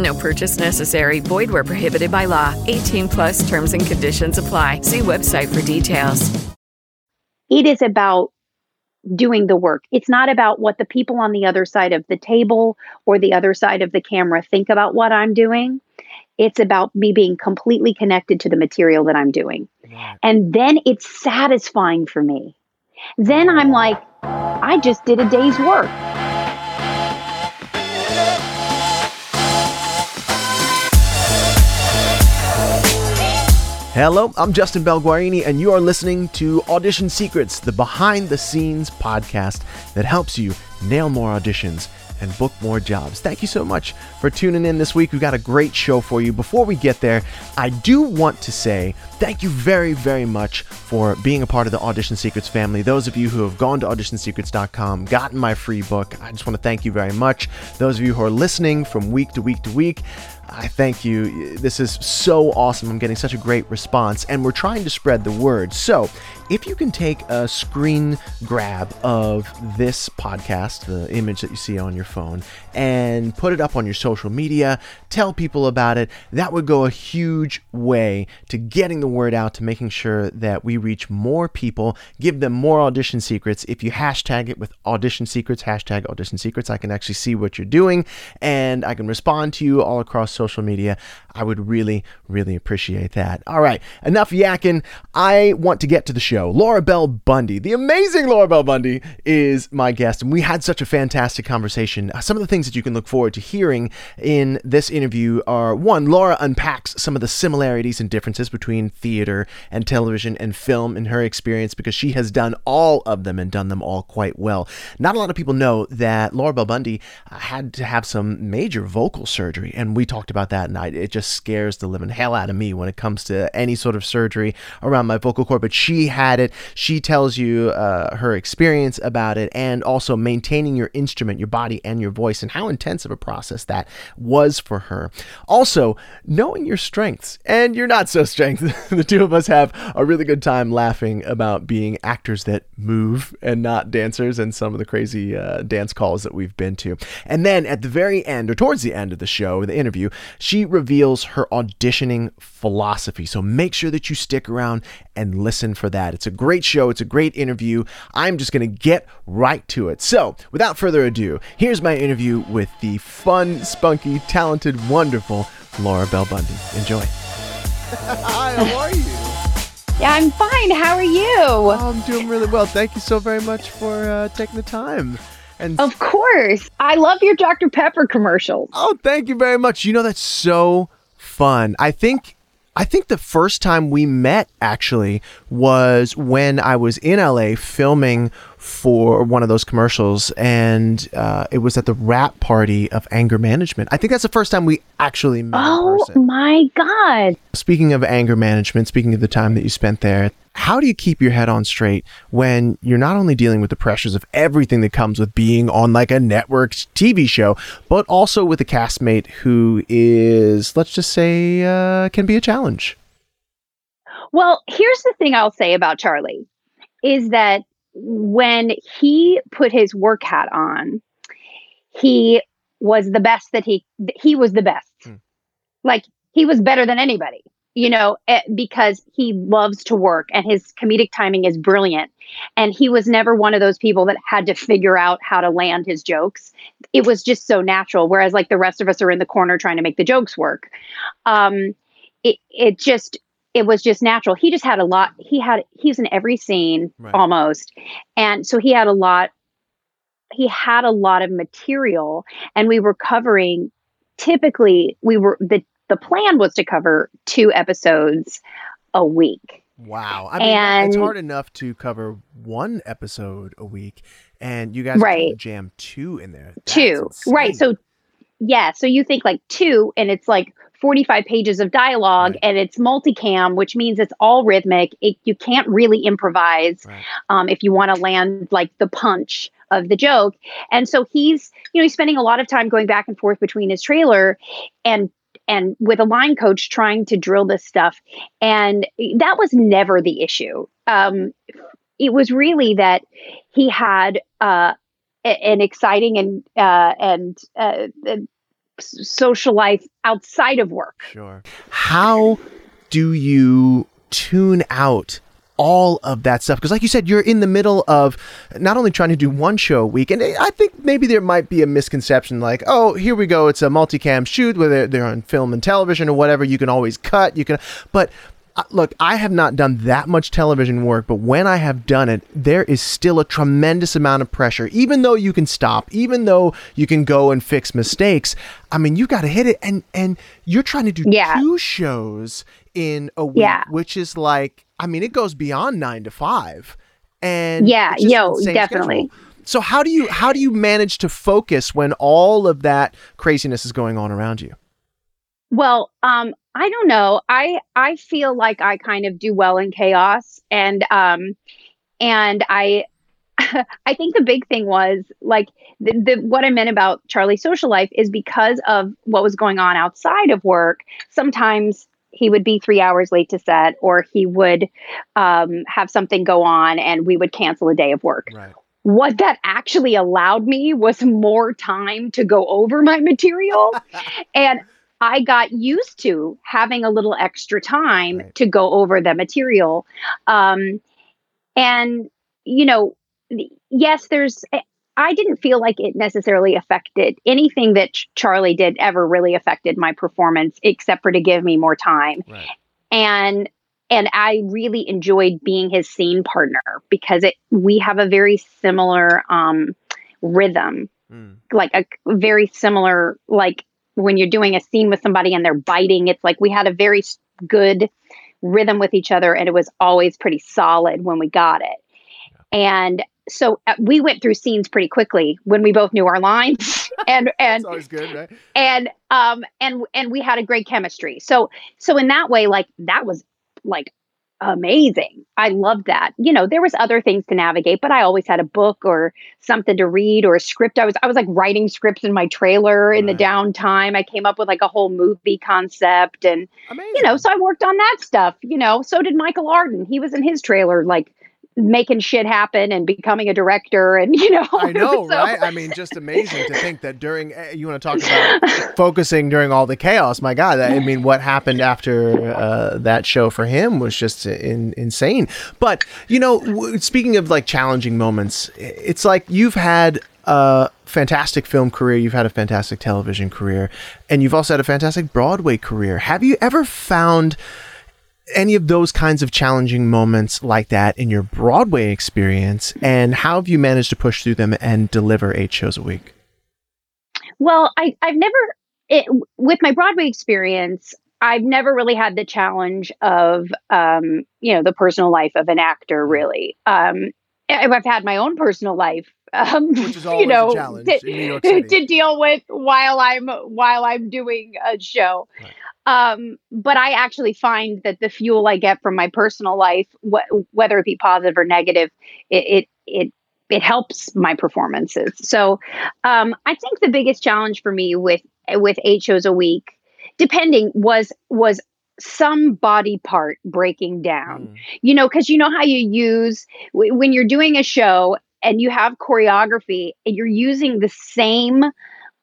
No purchase necessary. Void where prohibited by law. 18 plus terms and conditions apply. See website for details. It is about doing the work. It's not about what the people on the other side of the table or the other side of the camera think about what I'm doing. It's about me being completely connected to the material that I'm doing. And then it's satisfying for me. Then I'm like, I just did a day's work. Hello, I'm Justin Guarini, and you are listening to Audition Secrets, the behind the scenes podcast that helps you nail more auditions and book more jobs. Thank you so much for tuning in this week. We've got a great show for you. Before we get there, I do want to say thank you very, very much for being a part of the Audition Secrets family. Those of you who have gone to auditionsecrets.com, gotten my free book, I just want to thank you very much. Those of you who are listening from week to week to week, I thank you. This is so awesome. I'm getting such a great response, and we're trying to spread the word. So, if you can take a screen grab of this podcast, the image that you see on your phone, and put it up on your social media, tell people about it, that would go a huge way to getting the word out, to making sure that we reach more people, give them more audition secrets. If you hashtag it with audition secrets, hashtag audition secrets, I can actually see what you're doing and I can respond to you all across social media. I would really, really appreciate that. All right, enough yakking. I want to get to the show. Laura Bell Bundy, the amazing Laura Bell Bundy, is my guest, and we had such a fantastic conversation. Uh, some of the things that you can look forward to hearing in this interview are one, Laura unpacks some of the similarities and differences between theater and television and film in her experience because she has done all of them and done them all quite well. Not a lot of people know that Laura Bell Bundy uh, had to have some major vocal surgery, and we talked about that, and I, it just scares the living hell out of me when it comes to any sort of surgery around my vocal cord. But she had it. She tells you uh, her experience about it, and also maintaining your instrument, your body, and your voice, and how intense of a process that was for her. Also, knowing your strengths and your not so strengths. the two of us have a really good time laughing about being actors that move and not dancers, and some of the crazy uh, dance calls that we've been to. And then at the very end, or towards the end of the show, the interview, she reveals her auditioning philosophy. So make sure that you stick around and listen for that. It's a great show, it's a great interview. I'm just going to get right to it. So, without further ado, here's my interview with the fun, spunky, talented, wonderful Laura Bell Bundy. Enjoy. Hi, how are you? Yeah, I'm fine. How are you? Oh, I'm doing really well. Thank you so very much for uh, taking the time. And Of course. I love your Dr. Pepper commercials. Oh, thank you very much. You know that's so fun. I think I think the first time we met actually was when I was in LA filming for one of those commercials, and uh, it was at the wrap party of anger management. I think that's the first time we actually met. Oh my God. Speaking of anger management, speaking of the time that you spent there, how do you keep your head on straight when you're not only dealing with the pressures of everything that comes with being on like a network TV show, but also with a castmate who is, let's just say, uh, can be a challenge? Well, here's the thing I'll say about Charlie is that when he put his work hat on, he was the best that he he was the best. Hmm. Like he was better than anybody, you know, eh, because he loves to work and his comedic timing is brilliant. And he was never one of those people that had to figure out how to land his jokes. It was just so natural. Whereas like the rest of us are in the corner trying to make the jokes work. Um, it it just it was just natural. He just had a lot. He had he's in every scene Right. almost, and so he had a lot. He had a lot of material, and we were covering. Typically, we were the the plan was to cover two episodes a week. Wow. I mean, it's hard enough to cover one episode a week, and you guys are trying to Right. jam two in there. That's two right so yeah so you think like two and it's like 45 pages of dialogue Right. and it's multicam which means it's all rhythmic it, you can't really improvise Right. um, if you want to land like the punch of the joke and so he's you know he's spending a lot of time going back and forth between his trailer and and with a line coach trying to drill this stuff and that was never the issue um, it was really that he had uh, an exciting and uh, and uh, social life outside of work. Sure. How do you tune out all of that stuff? Because, like you said, you're in the middle of not only trying to do one show a week, and eh, I think maybe there might be a misconception like, oh, here we go, it's a multicam shoot where they're, they're on film and television or whatever. You can always cut. You can, but. Look, I have not done that much television work, but when I have done it, there is still a tremendous amount of pressure. Even though you can stop, even though you can go and fix mistakes, I mean, you got to hit it, and and you're trying to do Yeah. two shows in a week, Yeah. which is like, I mean, it goes beyond nine to five, and Yeah, yo, definitely. schedule. So how do you how do you manage to focus when all of that craziness is going on around you? Well, um, I don't know. I I feel like I kind of do well in chaos, and um, and I. I think the big thing was like the, the what I meant about Charlie's social life is because of what was going on outside of work. Sometimes he would be three hours late to set, or he would um, have something go on, and we would cancel a day of work. Right. what that actually allowed me was more time to go over my material and i got used to having a little extra time Right. to go over the material um, and you know yes there's i didn't feel like it necessarily affected anything that Ch- charlie did ever really affected my performance except for to give me more time Right. and and I really enjoyed being his scene partner because it we have a very similar um, rhythm, Mm. like a very similar like when you're doing a scene with somebody and they're biting. It's like we had a very good rhythm with each other, and it was always pretty solid when we got it. And so uh, we went through scenes pretty quickly when we both knew our lines, and and always good, right? and um and and we had a great chemistry so so in that way like that was like amazing. I loved that. You know there was other things to navigate but i always had a book or something to read or a script. I was i was like writing scripts in my trailer in the downtime. I came up with like a whole movie concept and Amazing. you know so i worked on that stuff you know. So did michael arden. He was in his trailer like making shit happen and becoming a director and you know I know, so- right? I mean, just amazing to think that during eh, you want to talk about focusing during all the chaos. My God, I mean, what happened after uh, that show for him was just in, insane. But you know, w- speaking of like challenging moments, it's like you've had a fantastic film career, you've had a fantastic television career, and you've also had a fantastic Broadway career. Have you ever found any of those kinds of challenging moments like that in your Broadway experience, and how have you managed to push through them and deliver eight shows a week? Well, I, I've never, it, with my Broadway experience, I've never really had the challenge of, um, you know, the personal life of an actor, really. Um, I've had my own personal life, um, Which is always you know, a challenge to, in New York City. to deal with while I'm while I'm doing a show. Um, but I actually find that the fuel I get from my personal life, wh- whether it be positive or negative, it it it, it helps my performances. So um, I think the biggest challenge for me with with eight shows a week, depending, was was some body part breaking down. Mm. You know, because you know how you use w- when you're doing a show and you have choreography and you're using the same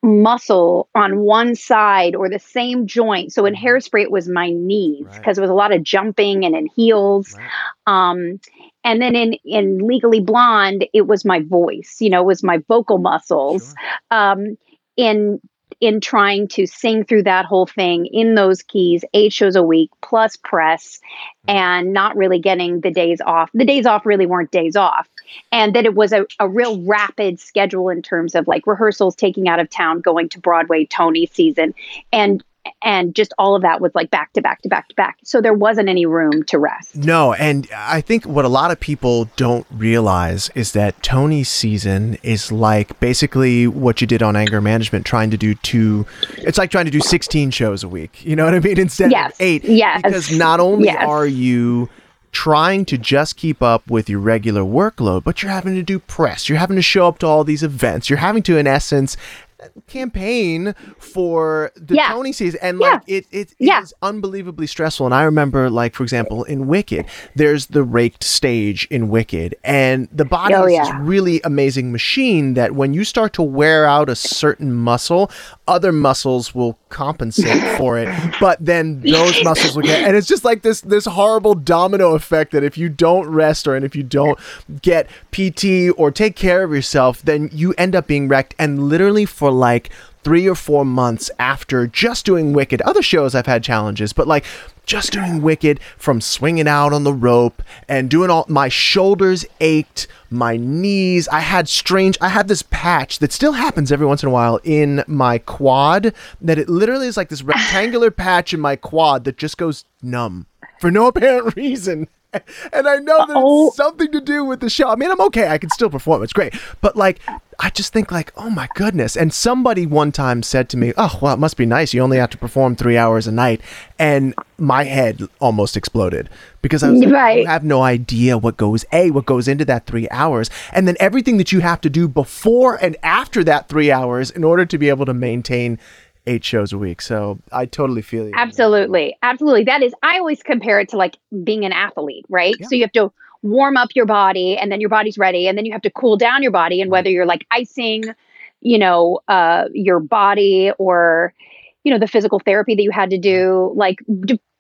muscle on one side or the same joint. So in Mhm. hairspray, it was my knees Right. because there was a lot of jumping and in heels. Right. Um, and then in in Legally Blonde, it was my voice. You know, it was my vocal muscles. Sure. Um, in in trying to sing through that whole thing in those keys, eight shows a week plus press, mm-hmm. and not really getting the days off. The days off really weren't days off. And that it was a, a real rapid schedule in terms of like rehearsals, taking out of town, going to Broadway, Tony season, and and just all of that was like back to back to back to back. So there wasn't any room to rest. No, and I think what a lot of people don't realize is that Tony's season is like basically what you did on anger management, trying to do two. It's like trying to do sixteen shows a week. You know what I mean? Instead Yes. of eight. Yes. Because not only Yes. are you trying to just keep up with your regular workload, but you're having to do press. You're having to show up to all these events. You're having to, in essence, campaign for the Yeah. Tony season, and Yeah. like it, it, it Yeah. is unbelievably stressful. And I remember, like for example, in Wicked, there's the raked stage in Wicked, and the body Oh, is yeah. this really amazing machine that when you start to wear out a certain muscle, other muscles will compensate for it, but then those muscles will get, and it's just like this this horrible domino effect that if you don't rest or and if you don't get PT or take care of yourself, then you end up being wrecked, and literally for like three or four months after just doing Wicked. Other shows I've had challenges, but like just doing Wicked from swinging out on the rope and doing all my shoulders ached, my knees. I had strange, I had this patch that still happens every once in a while in my quad that it literally is like this rectangular patch in my quad that just goes numb for no apparent reason. And I know that Oh. it's something to do with the show. I mean, I'm okay. I can still perform. It's great. But like, I just think like, oh my goodness. And somebody one time said to me, "Oh, well, it must be nice. You only have to perform three hours a night." And my head almost exploded because I was like, Right. you have no idea what goes a what goes into that three hours, and then everything that you have to do before and after that three hours in order to be able to maintain eight shows a week. So I totally feel you. Absolutely. Absolutely. That is, I always compare it to like being an athlete, right? So you have to warm up your body and then your body's ready and then you have to cool down your body. And whether you're like icing, you know, uh, your body or, you know, the physical therapy that you had to do, like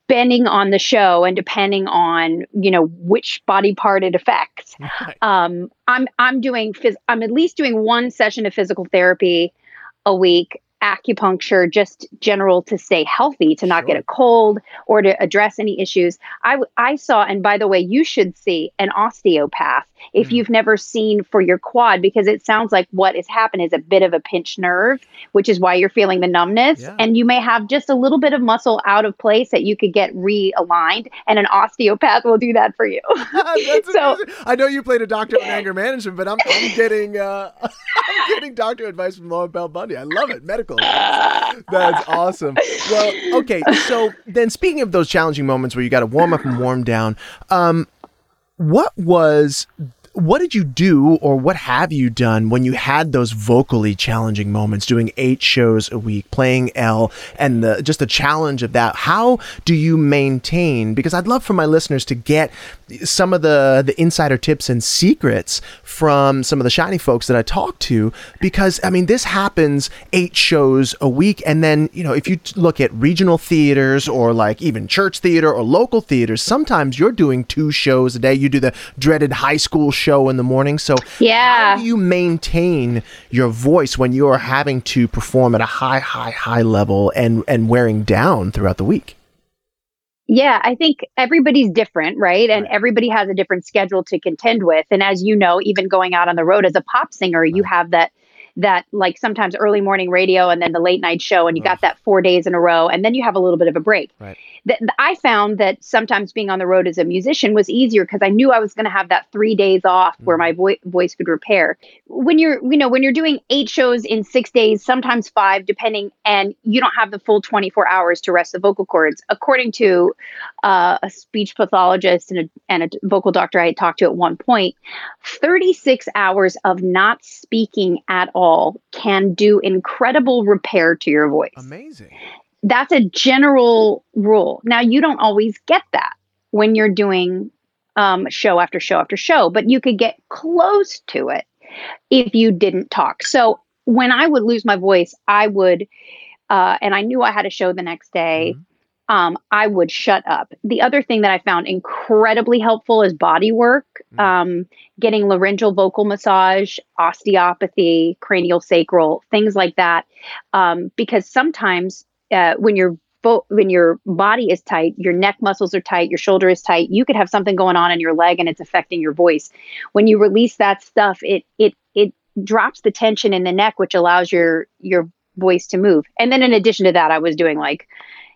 depending on the show and depending on, you know, which body part it affects. Um, I'm, I'm doing, phys- I'm at least doing one session of physical therapy a week acupuncture just general to stay healthy to not get a cold or to address any issues I, I saw and by the way you should see an osteopath if you've never seen for your quad because it sounds like what has happened is a bit of a pinched nerve which is why you're feeling the numbness Yeah. and you may have just a little bit of muscle out of place that you could get realigned and an osteopath will do that for you So- amazing. I know you played a doctor on anger management, but I'm, I'm getting uh, I'm getting doctor advice from laura Bell Bundy. I love it. Medical That's awesome. Well, okay. So then, speaking of those challenging moments where you got to warm up and warm down, um, what was what did you do or what have you done when you had those vocally challenging moments doing eight shows a week playing Elle and the just the challenge of that? How do you maintain because i'd love for my listeners to get some of the the insider tips and secrets from some of the shiny folks that i talk to because i mean this happens eight shows a week and then you know if you look at regional theaters or like even church theater or local theaters sometimes you're doing two shows a day. You do the dreaded high school show in the morning so Yeah. how do you maintain your voice when you are having to perform at a high high high level and and wearing down throughout the week Yeah, I think everybody's different, right? And everybody has a different schedule to contend with. And as you know, even going out on the road as a pop singer, you have that that like sometimes early morning radio and then the late night show and you got that 4 days in a row and then you have a little bit of a break. Right. Th- I found that sometimes being on the road as a musician was easier because I knew I was going to have that 3 days off where my vo- voice could repair. When you're you know, when you're doing 8 shows in 6 days, sometimes 5 depending and you don't have the full 24 hours to rest the vocal cords. According to uh, a speech pathologist and a, and a vocal doctor I had talked to at one point, 36 hours of not speaking at all can do incredible repair to your voice. amazing That's a general rule. Now, you don't always get that when you're doing um, show after show after show, but you could get close to it if you didn't talk. So when I would lose my voice, I would, uh, and I knew I had a show the next day. um, I would shut up. The other thing that I found incredibly helpful is body work, Mm. um, getting laryngeal vocal massage, osteopathy, cranial sacral, things like that. Um, because sometimes uh, when your when your body is tight, your neck muscles are tight, your shoulder is tight, you could have something going on in your leg and it's affecting your voice. When you release that stuff, it it it drops the tension in the neck, which allows your your voice to move. And then in addition to that, I was doing like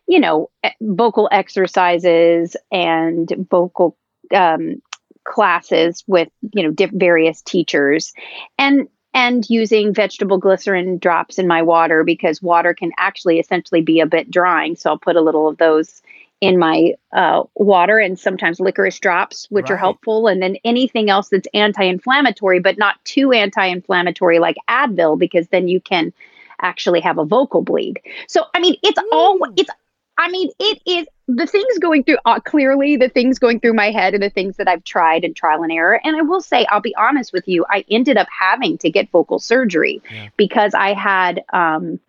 you know, vocal exercises and vocal um, classes with you know diff- various teachers, and and using vegetable glycerin drops in my water because water can actually essentially be a bit drying. So I'll put a little of those in my uh, water and sometimes licorice drops, which are helpful. And then anything else that's anti inflammatory, but not too anti inflammatory like Advil, because then you can actually have a vocal bleed. So, I mean, it's all, it's, I mean, it is the things going through, uh, clearly the things going through my head and the things that I've tried and trial and error. And I will say, I'll be honest with you, I ended up having to get vocal surgery Yeah. because I had, um,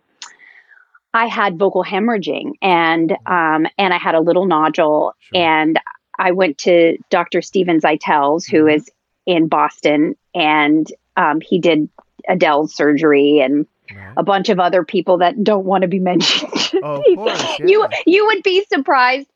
I had vocal hemorrhaging and um, and I had a little nodule Sure. and I went to Dr. Steven Zeitels, who Mhm. is in Boston, and um, he did Adele's surgery and Right. a bunch of other people that don't want to be mentioned. Oh, course, You yeah. you would be surprised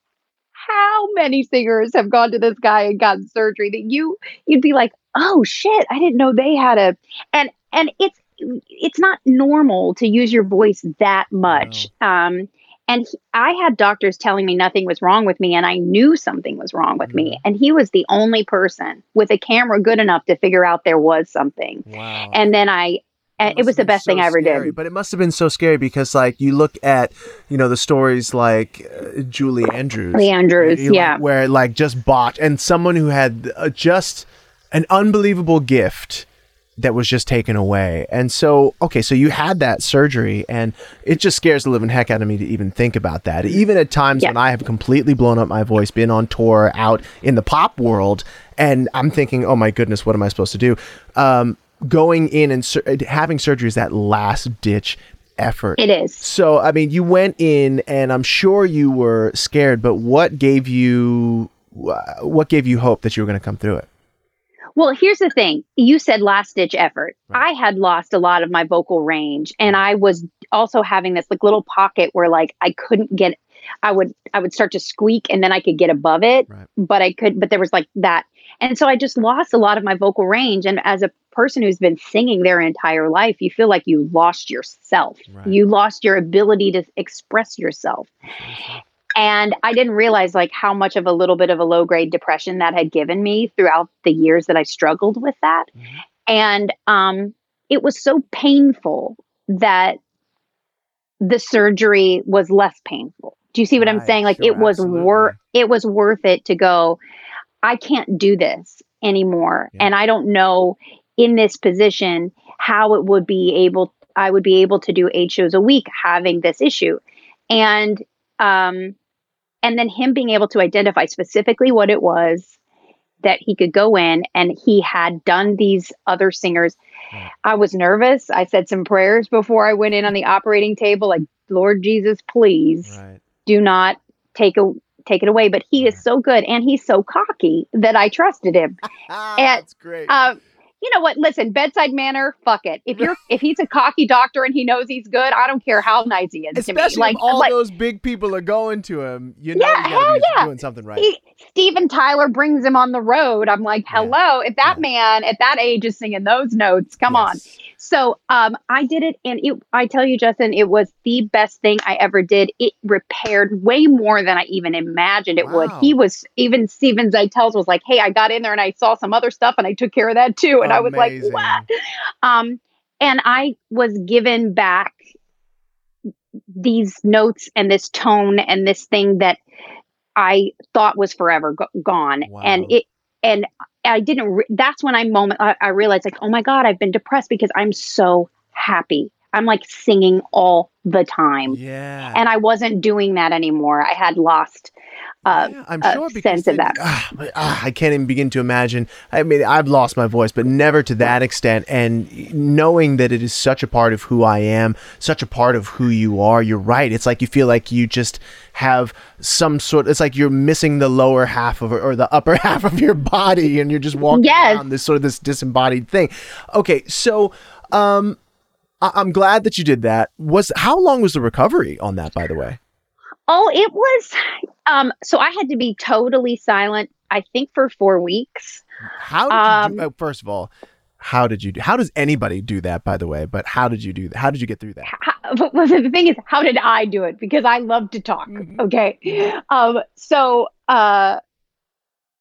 how many singers have gone to this guy and gotten surgery that you you'd be like, oh shit, I didn't know they had a and and it's it's not normal to use your voice that much. Um and he, I had doctors telling me nothing was wrong with me, and I knew something was wrong with me. And he was the only person with a camera good enough to figure out there was something. Wow. And then I, and it must was the best thing I ever scary, did. But it must have been so scary because, like, you look at, you know, the stories like uh, Julie Andrews. Lee Andrews, you know, yeah. Where, like, just botched and someone who had uh, just an unbelievable gift that was just taken away. And so, okay, so you had that surgery, and it just scares the living heck out of me to even think about that. Even at times Yeah. when I have completely blown up my voice, been on tour out in the pop world, and I'm thinking, oh my goodness, what am I supposed to do? Um, going in and sur- uh, having surgery is that last ditch effort. It is. So, I mean, you went in, and I'm sure you were scared, but what gave you what gave you hope that you were going to come through it? Well, here's the thing. You said last ditch effort. I had lost a lot of my vocal range and I was also having this like little pocket where like I couldn't get I would I would start to squeak and then I could get above it, Right. but I could but there was like that. And so I just lost a lot of my vocal range and as a person who's been singing their entire life, you feel like you lost yourself. Right. You lost your ability to express yourself. And I didn't realize like how much of a little bit of a low grade depression that had given me throughout the years that I struggled with that. And um, it was so painful that the surgery was less painful. Do you see what I'm saying? Like sure, it was worth it was worth it to go. I can't do this anymore, Yeah. and I don't know in this position how it would be able. I would be able to do eight shows a week having this issue, and um, and then him being able to identify specifically what it was that he could go in and he had done these other singers i was nervous i said some prayers before i went in on the operating table like lord jesus please Right. Do not take a take it away but he is so good and he's so cocky that i trusted him And, that's great. um, you know what listen bedside manner fuck it if you're if he's a cocky doctor and he knows he's good i don't care how nice he is Especially like if all like those big people are going to him, you know Yeah, hell yeah. doing something right. he, Steven Tyler brings him on the road. I'm like, Yeah. hello, if that Yeah. man at that age is singing those notes, come on. So um, I did it, and it, I tell you, Justin, it was the best thing I ever did. It repaired way more than I even imagined it would. He was even Steven Zeitels was like, "Hey, I got in there and I saw some other stuff, and I took care of that too." And I was like, "What?" Um, and I was given back these notes and this tone and this thing that I thought was forever go- gone. Wow. And it, and I didn't, re- that's when I moment, I, I realized like, oh my God, I've been depressed because I'm so happy. I'm like singing all the time. Yeah. And I wasn't doing that anymore. I had lost uh, Yeah, I'm a sure because sense of that. but, ah, I can't even begin to imagine. I mean, I've lost my voice, but never to that extent. And knowing that it is such a part of who I am, such a part of who you are, you're right. It's like you feel like you just have some sort. It's like you're missing the lower half of or the upper half of your body, and you're just walking Yes. around this sort of this disembodied thing. Okay, so. um I- I'm glad that you did that. Was how long was the recovery on that, by the way? Oh, it was. Um, so I had to be totally silent. I think for four weeks. How did you do, Um, oh, first of all, how did you do? How does anybody do that, by the way? But how did you do that? How did you get through that? How, but the thing is, how did I do it? Because I love to talk. Mm-hmm. Okay. Um. So, uh,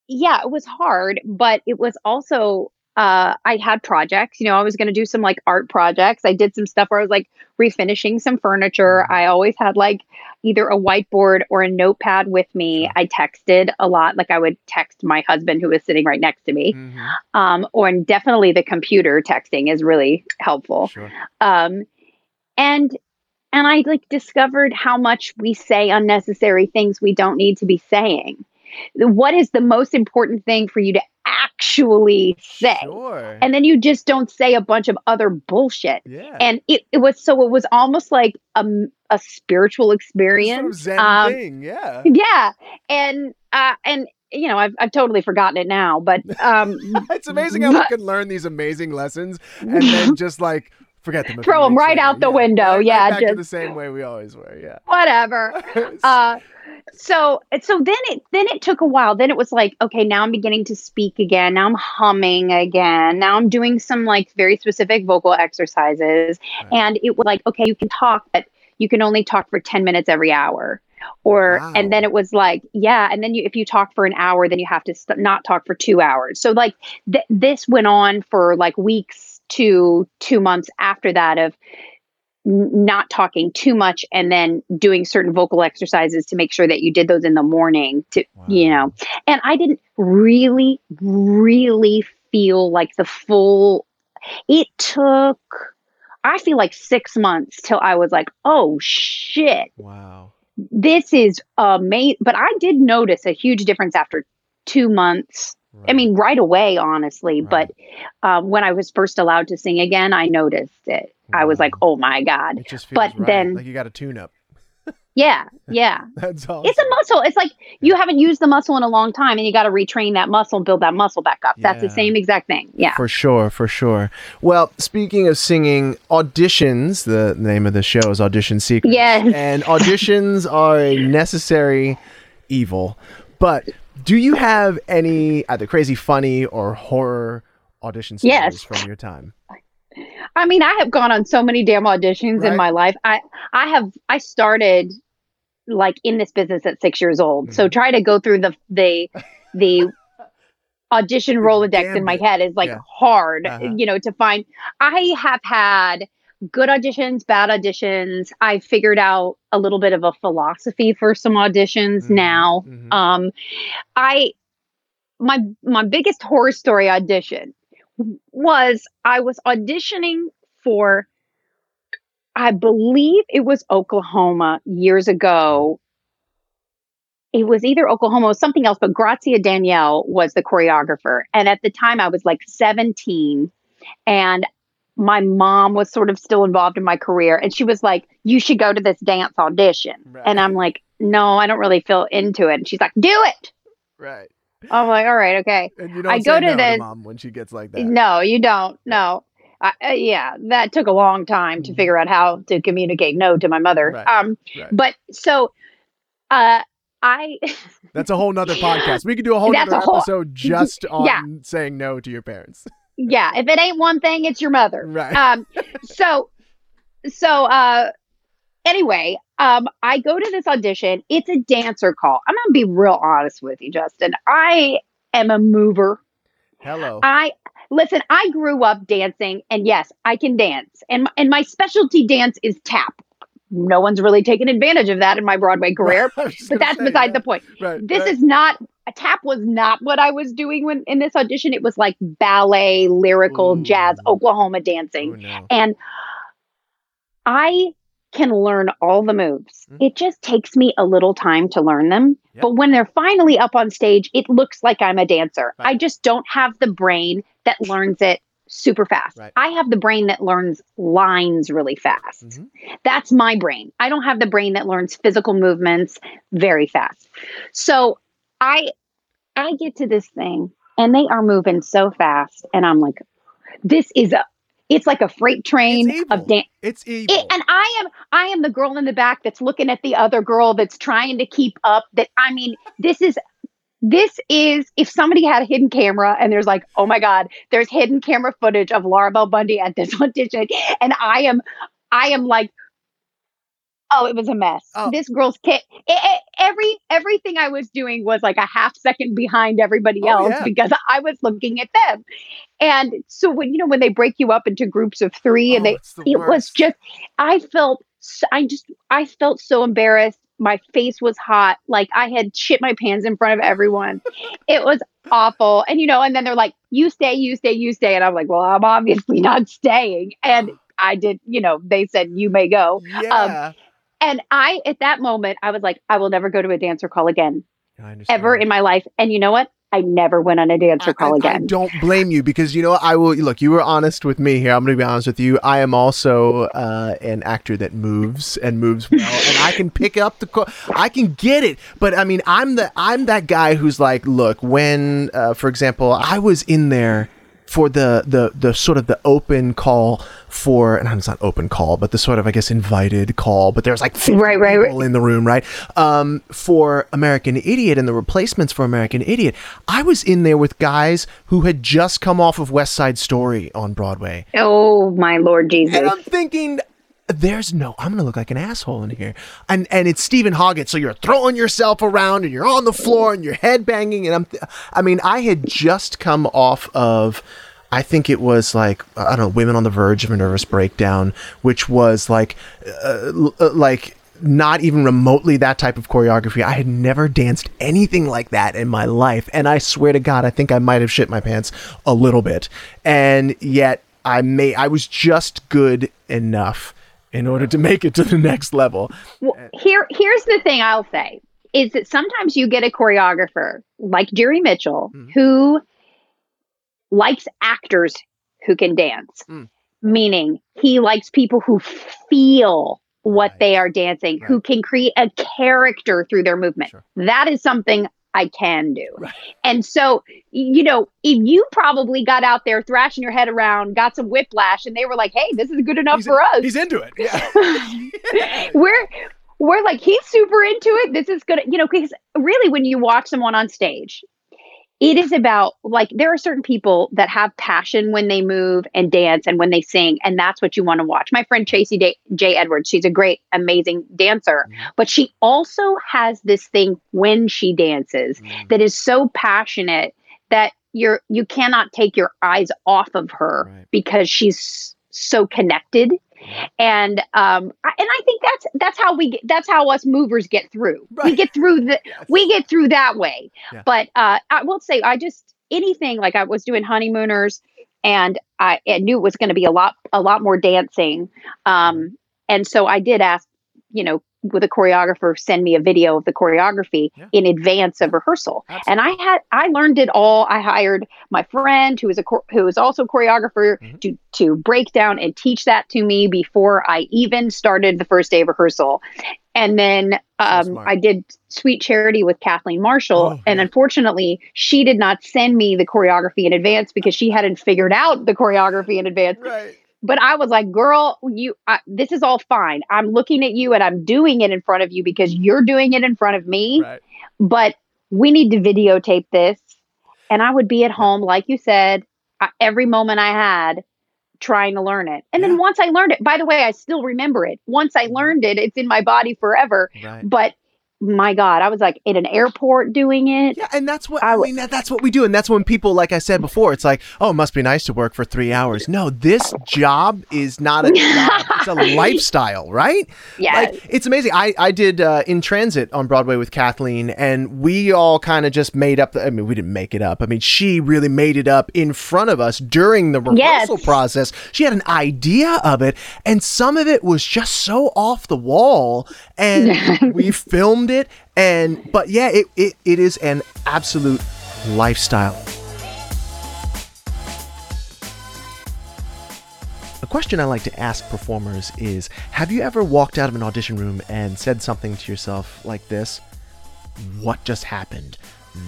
yeah, it was hard, but it was also. Uh, I had projects, you know, I was going to do some like art projects. I did some stuff where I was like refinishing some furniture. Mm-hmm. I always had like either a whiteboard or a notepad with me. I texted a lot. Like I would text my husband who was sitting right next to me. Mm-hmm. Um, or and definitely the computer texting is really helpful. Sure. Um, and and I like discovered how much we say unnecessary things we don't need to be saying. What is the most important thing for you to actually say? Sure. And then you just don't say a bunch of other bullshit. yeah. And it, it was so it was almost like a, a spiritual It's sort of experience. Um, thing. Yeah. yeah. And uh and you know, I've I've totally forgotten it now, but um it's amazing how we can learn these amazing lessons and then just like forget them. Throw them right out the Yeah. window. Right- right Yeah, to just- the same way we always were. Yeah. whatever. uh so so then it then it took a while. Then it was like okay now i'm beginning to speak again. Now i'm humming again. Now i'm doing some like very specific vocal exercises. And it was like okay you can talk but you can only talk for 10 minutes every hour. Or Wow. and then it was like yeah and then you if you talk for an hour then you have to st- not talk for two hours. So like th- this went on for like weeks to two months after that of not talking too much and then doing certain vocal exercises to make sure that you did those in the morning to you know and i didn't really really feel like the full it took i feel like 6 months till i was like oh shit Wow. this is amazing but i did notice a huge difference after 2 months I mean, right away, honestly. Right. But um, when I was first allowed to sing again, I noticed it. I was like, mm. oh my God. it just feels but right. then- like you got a tune up. Yeah, yeah. That's awesome. It's a muscle. It's like you haven't used the muscle in a long time and you got to retrain that muscle and build that muscle back up. That's the same exact thing. Yeah. For sure, for sure. Well, speaking of singing, auditions, the name of the show is Audition Secrets. Yes. And auditions are a necessary evil. But do you have any either crazy, funny, or horror audition stories Yes. from your time? I mean, I have gone on so many damn auditions Right. in my life. I I have I started like in this business at 6 years old. Mm-hmm. So try to go through the the the audition Rolodex in my head is like Yeah. hard, Uh-huh. you know, to find I have had good auditions, bad auditions. I figured out a little bit of a philosophy for some auditions Mhm. now. Mhm. Um I my my biggest horror story audition was I was auditioning for I believe it was Oklahoma years ago. It was either Oklahoma or something else, but Graciela Daniele was the choreographer. And at the time I was like 17 and my mom was sort of still involved in my career and she was like, "You should go to this dance audition." Right. And I'm like, "No, I don't really feel into it." And she's like, "Do it." Right. I'm like, "All right, okay." And you don't I go to no this- mom when she gets like that. No, you don't. No. I, uh, yeah, that took a long time to Mhm. figure out how to communicate no to my mother. Right, Um, right. but so, uh, I That's a whole nother podcast. We could do a whole That's nother a whole- episode just on Yeah. saying no to your parents. yeah, if it ain't one thing, it's your mother. Right. Um, so, so, uh, anyway, um, I go to this audition. It's a dancer call. I'm gonna be real honest with you, Justin. I am a mover. Hello. I listen. I grew up dancing, and yes, I can dance. And and my specialty dance is tap. No one's really taken advantage of that in my Broadway career, I was just but that's say, beside yeah. the point. Right. This right. is not a tap was not what I was doing when in this audition. It was like ballet, lyrical, Ooh. jazz, Oklahoma dancing, no. and I can learn all the moves. Mhm. It just takes me a little time to learn them. Yep. But when they're finally up on stage, it looks like I'm a dancer. Right. I just don't have the brain that learns it super fast. Right. I have the brain that learns lines really fast. Mhm. That's my brain. I don't have the brain that learns physical movements very fast. So I I get to this thing and they are moving so fast and I'm like this is a it's like a freight train It's of dance It's evil. it, and I am I am the girl in the back that's looking at the other girl that's trying to keep up. That I mean, this is this is if somebody had a hidden camera and there's like, oh my god, there's hidden camera footage of Laura Bell Bundy at this audition, and I am I am like. Oh, it was a mess. Oh. This girl's kit. every everything I was doing was like a half second behind everybody Oh, else yeah. because I was looking at them. And so when you know when they break you up into groups of three and Oh, they the it was just i felt I just i felt so embarrassed my face was hot like i had shit my pants in front of everyone it was awful and you know and then they're like you stay you stay you stay and i'm like well i'm obviously not staying and i did you know they said you may go um, yeah. And i at that moment i was like i will never go to a dancer call again I understand. ever in my life and you know what i never went on a dancer I- call I, I again don't blame you because you know what? I will look. You were honest with me here. I'm going to be honest with you. I am also uh, an actor that moves and moves well, and I can pick up the. Call. I can get it, but I mean, I'm the I'm that guy who's like, look, when, uh, for example, I was in there for the the the sort of the open call for and it's not open call but the sort of i guess invited call but there's like 50 Right, right, right. people in the room right? Um for american idiot and the replacements for american idiot. I was in there with guys who had just come off of west side story on broadway. Oh my lord jesus. And i'm thinking there's no i'm gonna look like an asshole in here. And and it's steven hoggett so you're throwing yourself around and you're on the floor and you're head banging and i'm th- i mean i had just come off of I think it was like I don't know, women on the verge of a nervous breakdown, which was like, uh, uh, like not even remotely that type of choreography. I had never danced anything like that in my life, and I swear to God, I think I might have shit my pants a little bit, and yet I may I was just good enough in order to make it to the next level. Well, here here's the thing I'll say is that sometimes you get a choreographer like Jerry Mitchell Mhm. who likes actors who can dance. Mm. Meaning he likes people who feel what Right. they are dancing, who can create a character through their movement. Sure. That is something I can do. Right. And so, you know, if you probably got out there thrashing your head around, got some whiplash, and they were like, hey, this is good enough He's, for us he's into it. Yeah. we're we're like he's super into it this is good you know because really when you watch someone on stage it is about like there are certain people that have passion when they move and dance and when they sing and that's what you want to watch my friend tracy Day- j edwards she's a great amazing dancer but she also has this thing when she dances Mm. that is so passionate that you're you cannot take your eyes off of her Right. because she's so connected and um I, and i think that's that's how we get that's how us movers get through. We get through the we get through that way. Yeah. but uh i will say i just anything like i was doing honeymooners and i, I knew it was going to be a lot a lot more dancing um and so i did ask you know with a choreographer send me a video of the choreography Yeah. in advance of rehearsal. And i had i learned it all. I hired my friend who is a who is also a choreographer Mhm. to to break down and teach that to me before i even started the first day of rehearsal. And then um, i did sweet charity with kathleen marshall Oh, and unfortunately she did not send me the choreography in advance because she hadn't figured out the choreography in advance. Right. But I was like, girl, you, I, this is all fine. I'm looking at you and I'm doing it in front of you because you're doing it in front of me. Right. But we need to videotape this. And I would be at home, like you said, uh, every moment I had trying to learn it. And Yeah. then once I learned it, by the way, I still remember it. Once I learned it, it's in my body forever. Right. But my God, I was like in an airport doing it. Yeah, and that's what I I, mean. That, that's what we do, and that's when people, like I said before, it's like, oh, it must be nice to work for three hours. No, this job is not a job. It's a lifestyle, right? Yeah. Like, it's amazing. I, I did uh, In Transit on Broadway with Kathleen, and we all kind of just made up. The, I mean, we didn't make it up. I mean, she really made it up in front of us during the rehearsal Yes. process. She had an idea of it, and some of it was just so off the wall. And we filmed it, and but yeah, it, it, it is an absolute lifestyle. A question I like to ask performers is Have you ever walked out of an audition room and said something to yourself like this? What just happened?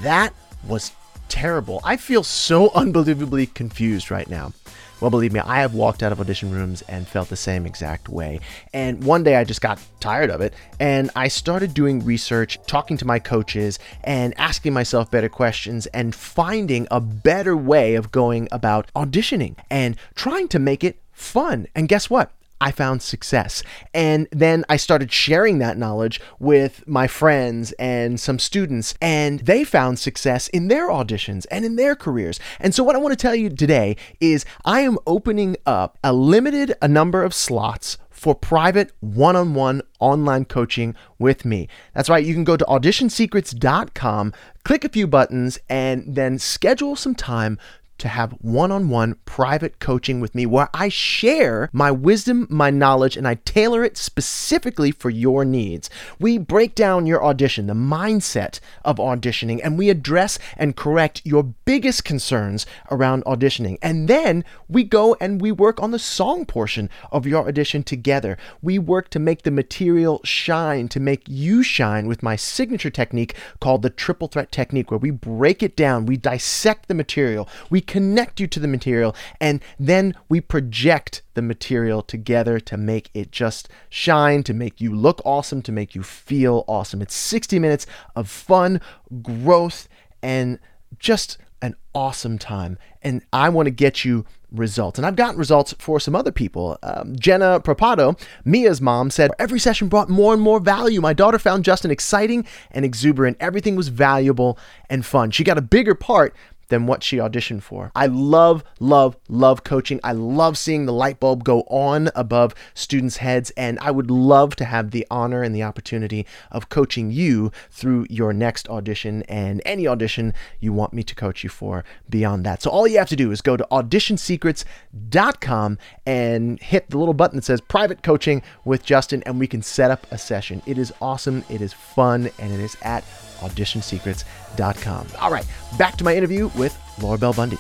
That was terrible. I feel so unbelievably confused right now. Well, believe me, I have walked out of audition rooms and felt the same exact way. And one day I just got tired of it and I started doing research, talking to my coaches, and asking myself better questions and finding a better way of going about auditioning and trying to make it fun. And guess what? I found success. And then I started sharing that knowledge with my friends and some students, and they found success in their auditions and in their careers. And so, what I want to tell you today is I am opening up a limited a number of slots for private one on one online coaching with me. That's right, you can go to auditionsecrets.com, click a few buttons, and then schedule some time to have one on one private coaching with me where I share my wisdom, my knowledge, and I tailor it specifically for your needs. We break down your audition, the mindset of auditioning, and we address and correct your biggest concerns around auditioning. And then we go and we work on the song portion of your audition together. We work to make the material shine, to make you shine with my signature technique called the triple threat technique, where we break it down, we dissect the material, we connect you to the material, and then we project the material together to make it just shine, to make you look awesome, to make you feel awesome. It's 60 minutes of fun, growth, and just an awesome time. And I want to get you results. And I've gotten results for some other people. Um, Jenna Propato, Mia's mom, said every session brought more and more value. My daughter found Justin exciting and exuberant. Everything was valuable and fun. She got a bigger part than what she auditioned for. I love, love, love coaching. I love seeing the light bulb go on above students' heads, and I would love to have the honor and the opportunity of coaching you through your next audition and any audition you want me to coach you for beyond that. So all you have to do is go to auditionsecrets.com and hit the little button that says private coaching with Justin, and we can set up a session. It is awesome, it is fun, and it is at auditionsecrets.com. All right, back to my interview with Laura Bell Bundy.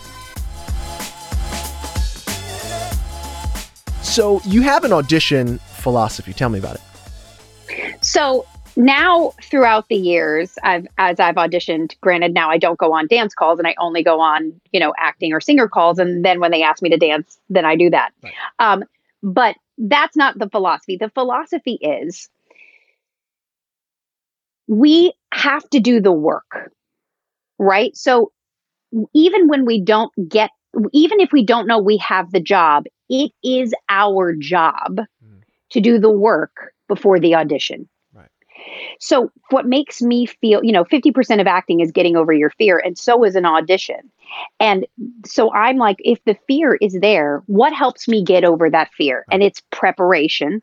So, you have an audition philosophy. Tell me about it. So now throughout the years, I've as I've auditioned, granted now I don't go on dance calls and I only go on, you know, acting or singer calls. And then when they ask me to dance, then I do that. Um, but that's not the philosophy. The philosophy is we have to do the work, right? So even when we don't get, even if we don't know we have the job, it is our job mm. to do the work before the audition. Right. So what makes me feel, you know, 50% of acting is getting over your fear and so is an audition. And so I'm like if the fear is there, what helps me get over that fear? And it's preparation.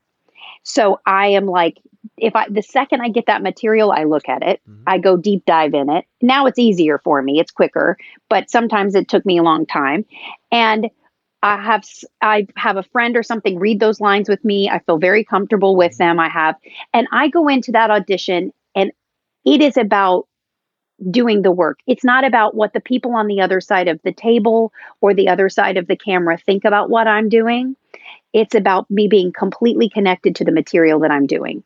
So I am like if I the second I get that material, I look at it, mm-hmm. I go deep dive in it. Now it's easier for me, it's quicker, but sometimes it took me a long time. And I have I have a friend or something read those lines with me. I feel very comfortable with mm-hmm. them. I have and I go into that audition and it is about doing the work. It's not about what the people on the other side of the table or the other side of the camera think about what I'm doing. It's about me being completely connected to the material that I'm doing.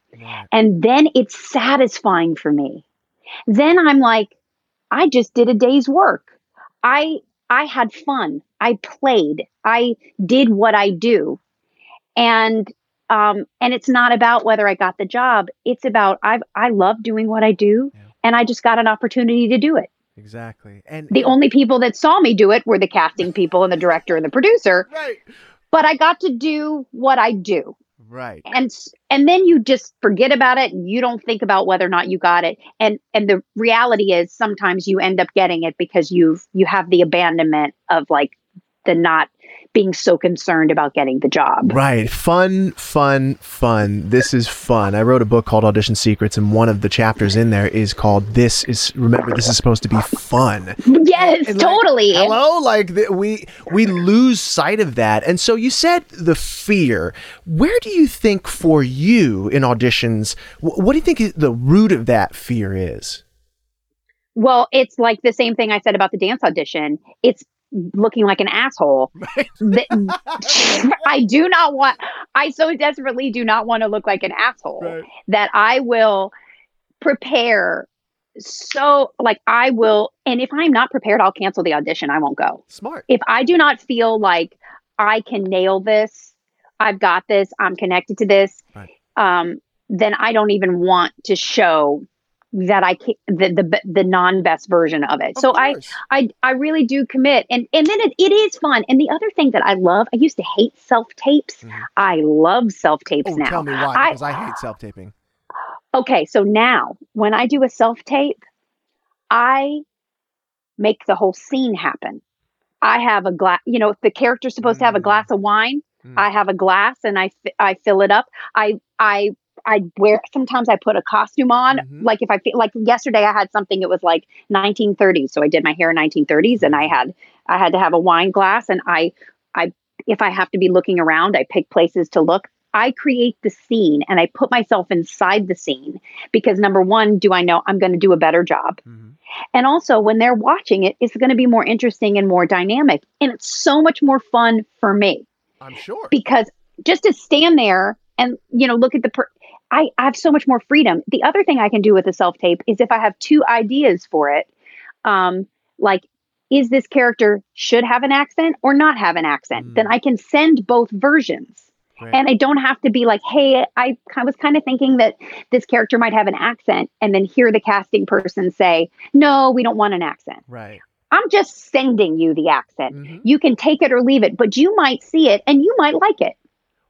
And then it's satisfying for me. Then I'm like, I just did a day's work. I I had fun. I played. I did what I do. And um and it's not about whether I got the job. It's about I I love doing what I do and I just got an opportunity to do it. Exactly. And The only people that saw me do it were the casting people and the director and the producer, right. but I got to do what I do Right. and and then you just forget about it and you don't think about whether or not you got it and and the reality is sometimes you end up getting it because you've you have the abandonment of like the not being so concerned about getting the job. Right. Fun, fun, fun. This is fun. I wrote a book called Audition Secrets, and one of the chapters in there is called This is remember this is supposed to be fun. Yes, And, like, totally. hello, like th- we we lose sight of that. And so you said the fear. Where do you think for you in auditions, wh- what do you think is the root of that fear is? Well, it's like the same thing I said about the dance audition. It's looking like an asshole. The- I do not want, I so desperately do not want to look like an asshole that I will prepare so, like, I will, and if I'm not prepared, I'll cancel the audition. I won't go. Smart. If I do not feel like I can nail this, I've got this, I'm connected to this, Right. um, then I don't even want to show that I can the the, the non best version of it. Of so I course. I I really do commit, and and then it, it is fun. And the other thing that I love, I used to hate self tapes. Mhm. I love self tapes Oh, now. tell me why, I- because I hate self taping. Okay, so now when I do a self tape, I make the whole scene happen. I have a glass, you know, if the character's supposed to have a Mm. glass of wine, Mm. I have a glass and I I fill it up. I I I wear sometimes I put a costume on. Mhm. Like if I feel like yesterday I had something it was like 1930s, so I did my hair in 1930s and I had I had to have a wine glass and I I if I have to be looking around, I pick places to look. I create the scene and I put myself inside the scene because number one, do I know I'm going to do a better job? Mhm. And also, when they're watching it, it's going to be more interesting and more dynamic. And it's so much more fun for me I'm sure. because just to stand there and, you know, look at the, per- I, I have so much more freedom. The other thing I can do with a self tape is if I have two ideas for it, um, like, is this character should have an accent or not have an accent? Mm. Then I can send both versions. Right. And I don't have to be like, hey, I, I was kind of thinking that this character might have an accent, and then hear the casting person say, no, we don't want an accent. right. I'm just sending you the accent. Mhm. You can take it or leave it, but you might see it and you might like it.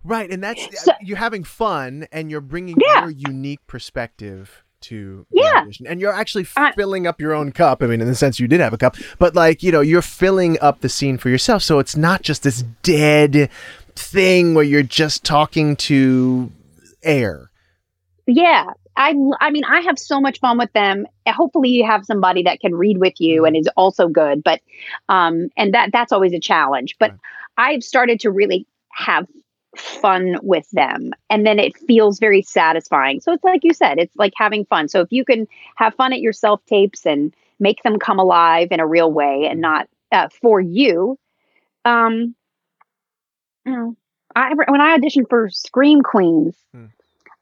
Right, and that's So- you're having fun and you're bringing Yeah. your unique perspective to Yeah. and you're actually filling up your own cup. I mean, in the sense you did have a cup, but like you know, you're filling up the scene for yourself. So it's not just this dead thing where you're just talking to air. Yeah. I, I mean, I have so much fun with them. Hopefully, you have somebody that can read with you and is also good. But, um, and that that's always a challenge. But Right. I've started to really have fun with them, and then it feels very satisfying. So it's like you said, it's like having fun. So if you can have fun at your self tapes and make them come alive in a real way and not uh, for you, um, you know, I when I auditioned for Scream Queens. Hmm.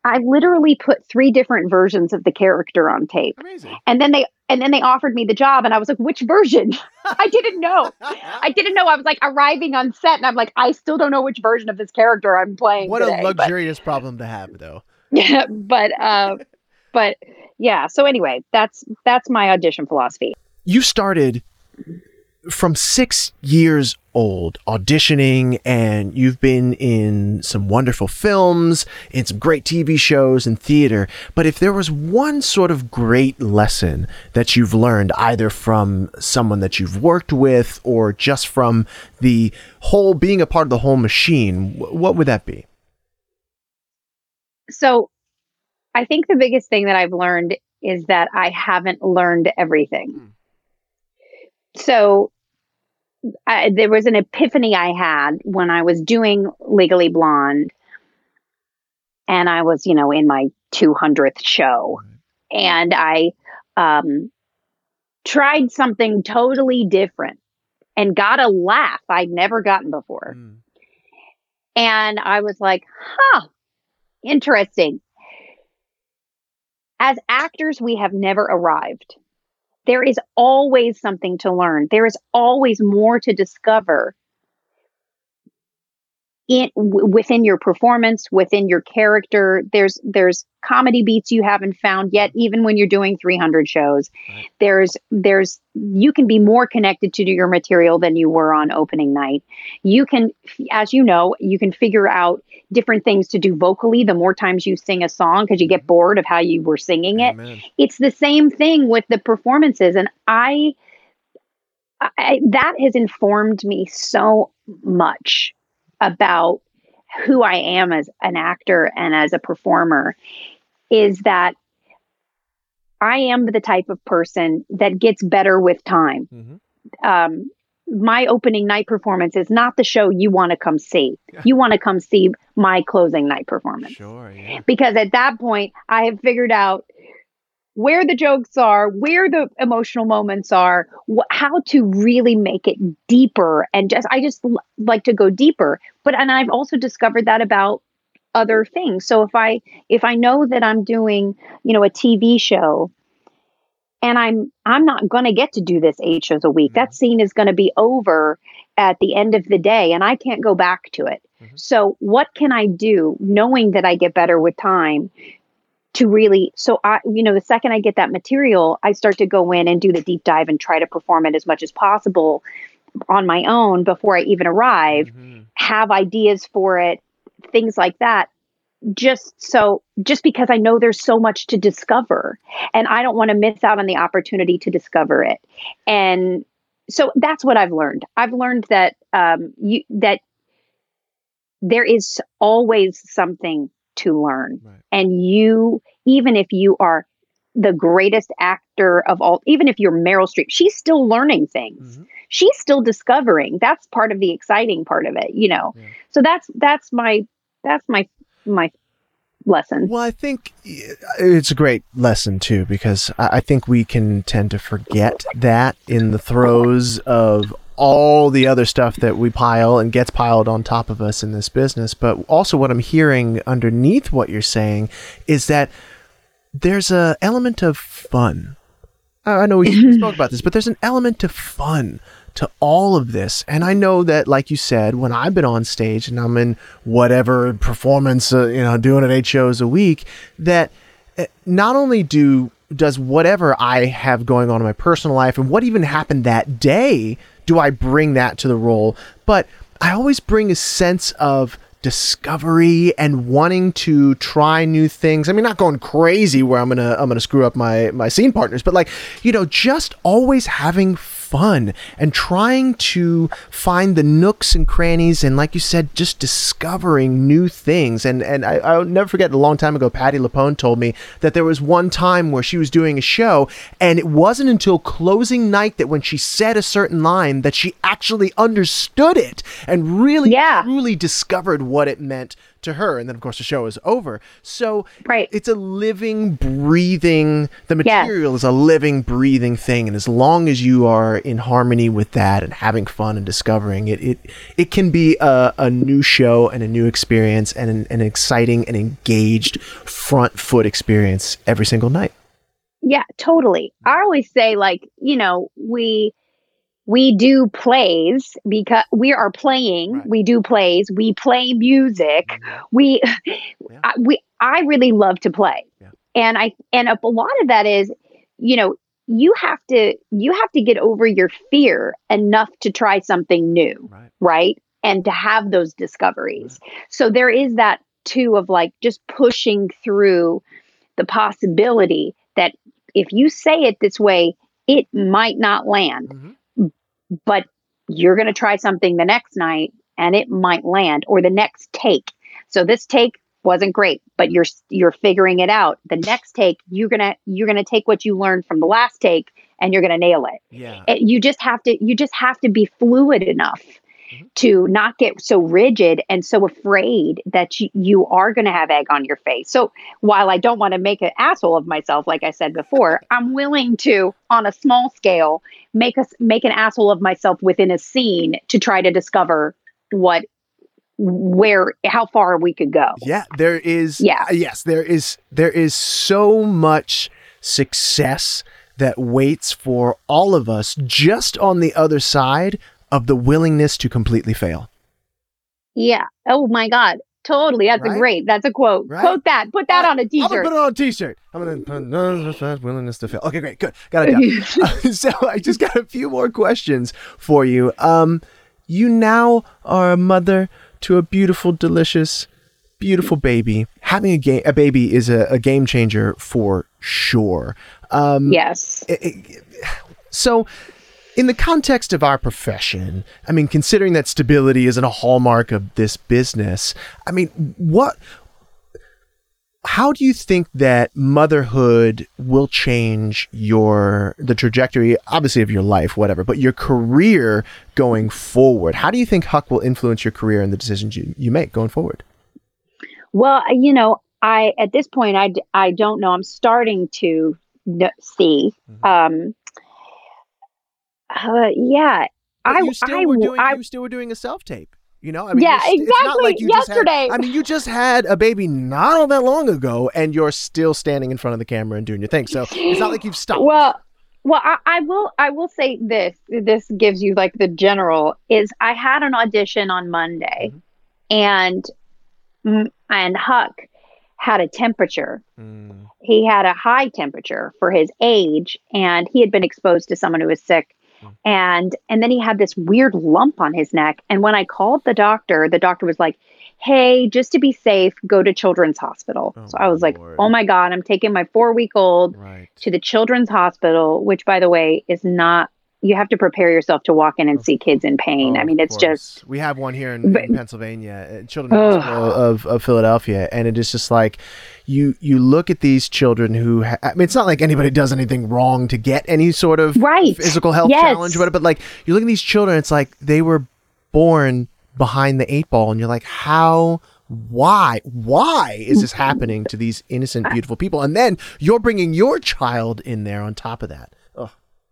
I literally put three different versions of the character on tape. Amazing. And then they and then they offered me the job and I was like, which version? I didn't know. I didn't know. I was like arriving on set and I'm like, I still don't know which version of this character I'm playing. What today. a luxurious problem to have, though. Yeah, but uh but yeah, so anyway, that's that's my audition philosophy. you started from six years old auditioning and you've been in some wonderful films in some great tv shows and theater. But if there was one sort of great lesson that you've learned either from someone that you've worked with or just from the whole being a part of the whole machine what would that be? So I think the biggest thing that I've learned is that I haven't learned everything. Hmm. So I, there was an epiphany I had when I was doing Legally Blonde and I was, you know, in my 200th show and I um, tried something totally different and got a laugh I'd never gotten before. Mm. And I was like, huh, interesting. As actors, we have never arrived. There is always something to learn. There is always more to discover in w- within your performance, within your character. There's there's comedy beats you haven't found yet, even when you're doing 300 shows. Right. There's there's you can be more connected to your material than you were on opening night. You can, as you know, you can figure out different things to do vocally the more times you sing a song because you get mm-hmm. bored of how you were singing it Amen. it's the same thing with the performances and i I, that has informed me so much about who I am as an actor and as a performer is that I am the type of person that gets better with time. Mm-hmm. Um, my opening night performance is not the show you want to come see. You want to come see my closing night performance. Sure. Yeah. Because at that point, I have figured out where the jokes are, where the emotional moments are, wh- how to really make it deeper. And just, I just l- like to go deeper. But, and I've also discovered that about other things. So if I, if I know that I'm doing, you know, a TV show and I'm, I'm not going to get to do this eight shows a week, that mm-hmm. scene is going to be over at the end of the day and I can't go back to it. Mm-hmm. So what can I do knowing that I get better with time to really so i you know the second i get that material i start to go in and do the deep dive and try to perform it as much as possible on my own before i even arrive. Have ideas for it things like that. Just so just because i know there's so much to discover and i don't want to miss out on the opportunity to discover it. And so that's what i've learned. I've learned that um you that there is always something to learn Right. and you even if you are the greatest actor of all even if you're meryl streep she's still learning things Mhm. she's still discovering that's part of the exciting part of it you know Yeah. so that's that's my that's my my lesson Well, I think it's a great lesson too because I think we can tend to forget that in the throes of all the other stuff that we pile and gets piled on top of us in this business. But also, what I'm hearing underneath what you're saying is that there's a element of fun. I know we spoke about this, but there's an element of fun to all of this. And I know that, like you said, when I've been on stage and I'm in whatever performance, uh, you know, doing it eight shows a week, that uh, not only do does whatever I have going on in my personal life and what even happened that day, do I bring that to the role, but I always bring a sense of discovery and wanting to try new things. I mean, not going crazy where I'm gonna I'm gonna screw up my my scene partners, but like you know, just always having fun and trying to find the nooks and crannies and like you said just discovering new things and and I, i'll never forget a long time ago Patti LuPone told me that there was one time where she was doing a show and it wasn't until closing night that when she said a certain line that she actually understood it and really Yeah. truly discovered what it meant to her and then of course the show is over so Right. it's a living breathing the Yes. material is a living breathing thing and as long as you are in harmony with that and having fun and discovering it it it can be a, a new show and a new experience and an, an exciting and engaged front foot experience every single night Yeah, totally. I always say like, you know, we we do plays because we are playing, Right. we do plays, we play music. We I, we I really love to play. Yeah. And I and a, a lot of that is, you know, you have to you have to get over your fear enough to try something new right right? And to have those discoveries. So there is that too of like just pushing through the possibility that if you say it this way, it might not land, Mhm. But you're going to try something the next night and it might land or the next take. So this take wasn't great, but you're you're figuring it out. The next take, you're going to you're going to take what you learned from the last take and you're going to nail it yeah it- you just have to you just have to be fluid enough to not get so rigid and so afraid that you, you are going to have egg on your face so while i don't want to make an asshole of myself like i said before i'm willing to on a small scale make us make an asshole of myself within a scene to try to discover what where how far we could go Yeah, there is. Yeah. uh, yes, there is. There is so much success that waits for all of us just on the other side of the willingness to completely fail. yeah oh my god totally that's Right? a great that's a quote Right? quote that put that on a I'm gonna t-shirt put it on a t-shirt. I'm gonna put no willingness to fail. Okay, great, good, got it down. Uh, so I just got a few more questions for you. Um, you now are a mother to a beautiful, delicious, beautiful baby. Having a game, a baby is a, a game changer for sure. Um, yes it- it- so in the context of our profession, I mean, considering that stability isn't a hallmark of this business, I mean, what how do you think that motherhood will change your the trajectory obviously of your life whatever but your career going forward how do you think huck will influence your career and the decisions you, you make going forward Well, you know, I at this point I, I don't know. I'm starting to see. Um, uh, yeah, But I you still I were doing I- you still were doing a self tape you know I mean Yeah, st- not like exactly. had- Yesterday. I mean you just had a baby not all that long ago and you're still standing in front of the camera and doing your thing so it's not like you've stopped Well, well, I, I will. I will say this. This gives you like the general. Is I had an audition on Monday, and mm, and Huck had a temperature. Mm. He had a high temperature for his age, and he had been exposed to someone who was sick. And and then he had this weird lump on his neck. And when I called the doctor, the doctor was like, "Hey, just to be safe, go to Children's Hospital." Oh, so I was like, oh Lord. "Oh my god, I'm taking my four week old." right to the children's hospital, which by the way is not you have to prepare yourself to walk in and see kids in pain. Oh, I mean, it's just we have one here in, But- in Pennsylvania, uh, Children's Hospital of, of Philadelphia, and it is just like you you look at these children who ha- I mean, it's not like anybody does anything wrong to get any sort of Right. physical health Yes. challenge, or whatever, but like you look at these children, it's like they were born behind the eight ball, and you're like, how. Why? Why is this happening to these innocent, beautiful people? And then you're bringing your child in there on top of that.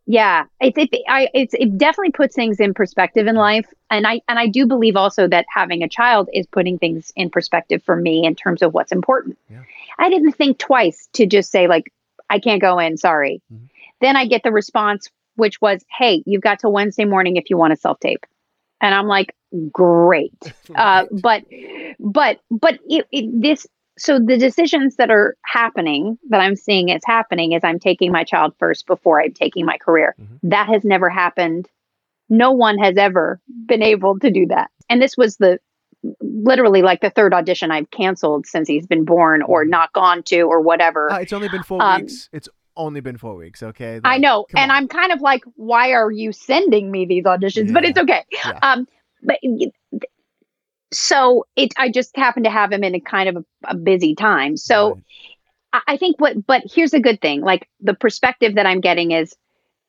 Yeah, it's it, I it's it definitely puts things in perspective in life, and I and I do believe also that having a child is putting things in perspective for me in terms of what's important. Yeah. I didn't think twice to just say like I can't go in, sorry. Mhm. Then I get the response which was, "Hey, you've got till Wednesday morning if you want to self tape," and I'm like, "Great." uh, but but but it, it, this so the decisions that are happening that i'm seeing is happening is i'm taking my child first before i'm taking my career Mhm. that has never happened no one has ever been able to do that and this was the literally like the third audition i've canceled since he's been born or not gone to or whatever Uh, it's only been four Um, weeks. It's only been four weeks. Okay. I know, and on. I'm kind of like, why are you sending me these auditions? But it's okay. Yeah. Um, but so it, I just happened to have him in a kind of a, a busy time. So Right. I, I think what, but here's a good thing. Like the perspective that I'm getting is,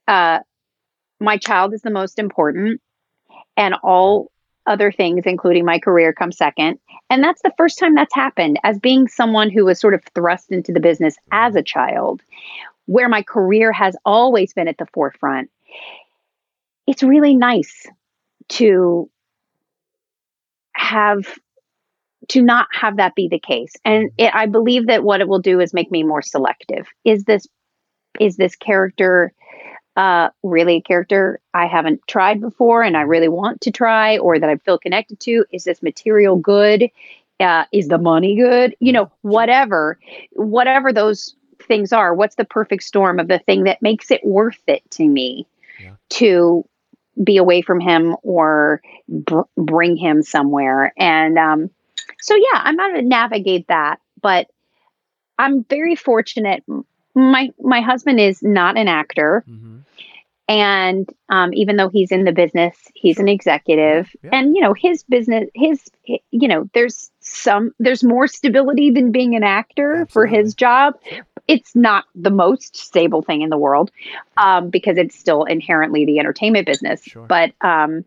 uh, my child is the most important, and all other things, including my career, come second. And that's the first time that's happened as being someone who was sort of thrust into the business as a child, where my career has always been at the forefront. It's really nice to have to not have that be the case and it, i believe that what it will do is make me more selective is this is this character uh, really a character I haven't tried before and I really want to try or that I feel connected to? Is this material good? Uh, is the money good? You know, whatever, whatever those things are, what's the perfect storm of the thing that makes it worth it to me Yeah. to be away from him or br- bring him somewhere? And um, so, yeah, I'm going to navigate that, but I'm very fortunate. My my husband is not an actor Mhm. and um, even though he's in the business he's an executive Yeah. and you know his business his you know there's some there's more stability than being an actor for his job it's not the most stable thing in the world um, because it's still inherently the entertainment business Sure. but um,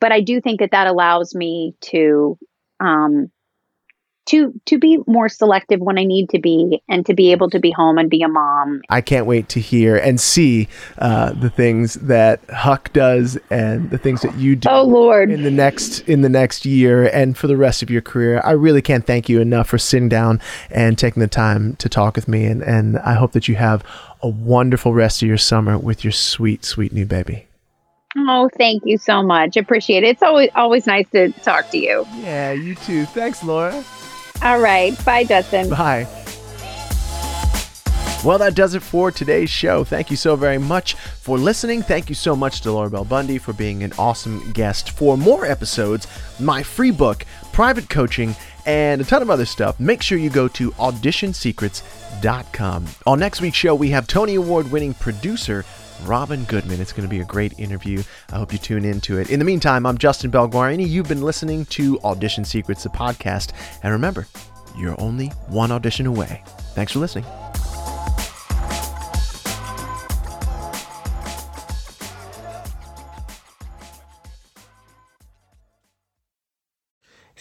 but i do think that that allows me to um, to to be more selective when i need to be and to be able to be home and be a mom I can't wait to hear and see uh, the things that Huck does and the things that you do. oh lord In the next in the next year and for the rest of your career, I really can't thank you enough for sitting down and taking the time to talk with me. And, and I hope that you have a wonderful rest of your summer with your sweet, sweet new baby. Oh, thank you so much. Appreciate it. It's always always nice to talk to you. Yeah, you too. Thanks, Laura. All right. Bye, Justin. Bye. Well, that does it for today's show. Thank you so very much for listening. Thank you so much to Laura Bell Bundy for being an awesome guest. For more episodes, my free book, private coaching, and a ton of other stuff, make sure you go to auditionsecrets.com. On next week's show, we have Tony Award winning producer Robin Goodman. It's going to be a great interview. I hope you tune into it. In the meantime, I'm Justin Belguarini. You've been listening to Audition Secrets, the podcast. And remember, you're only one audition away. Thanks for listening.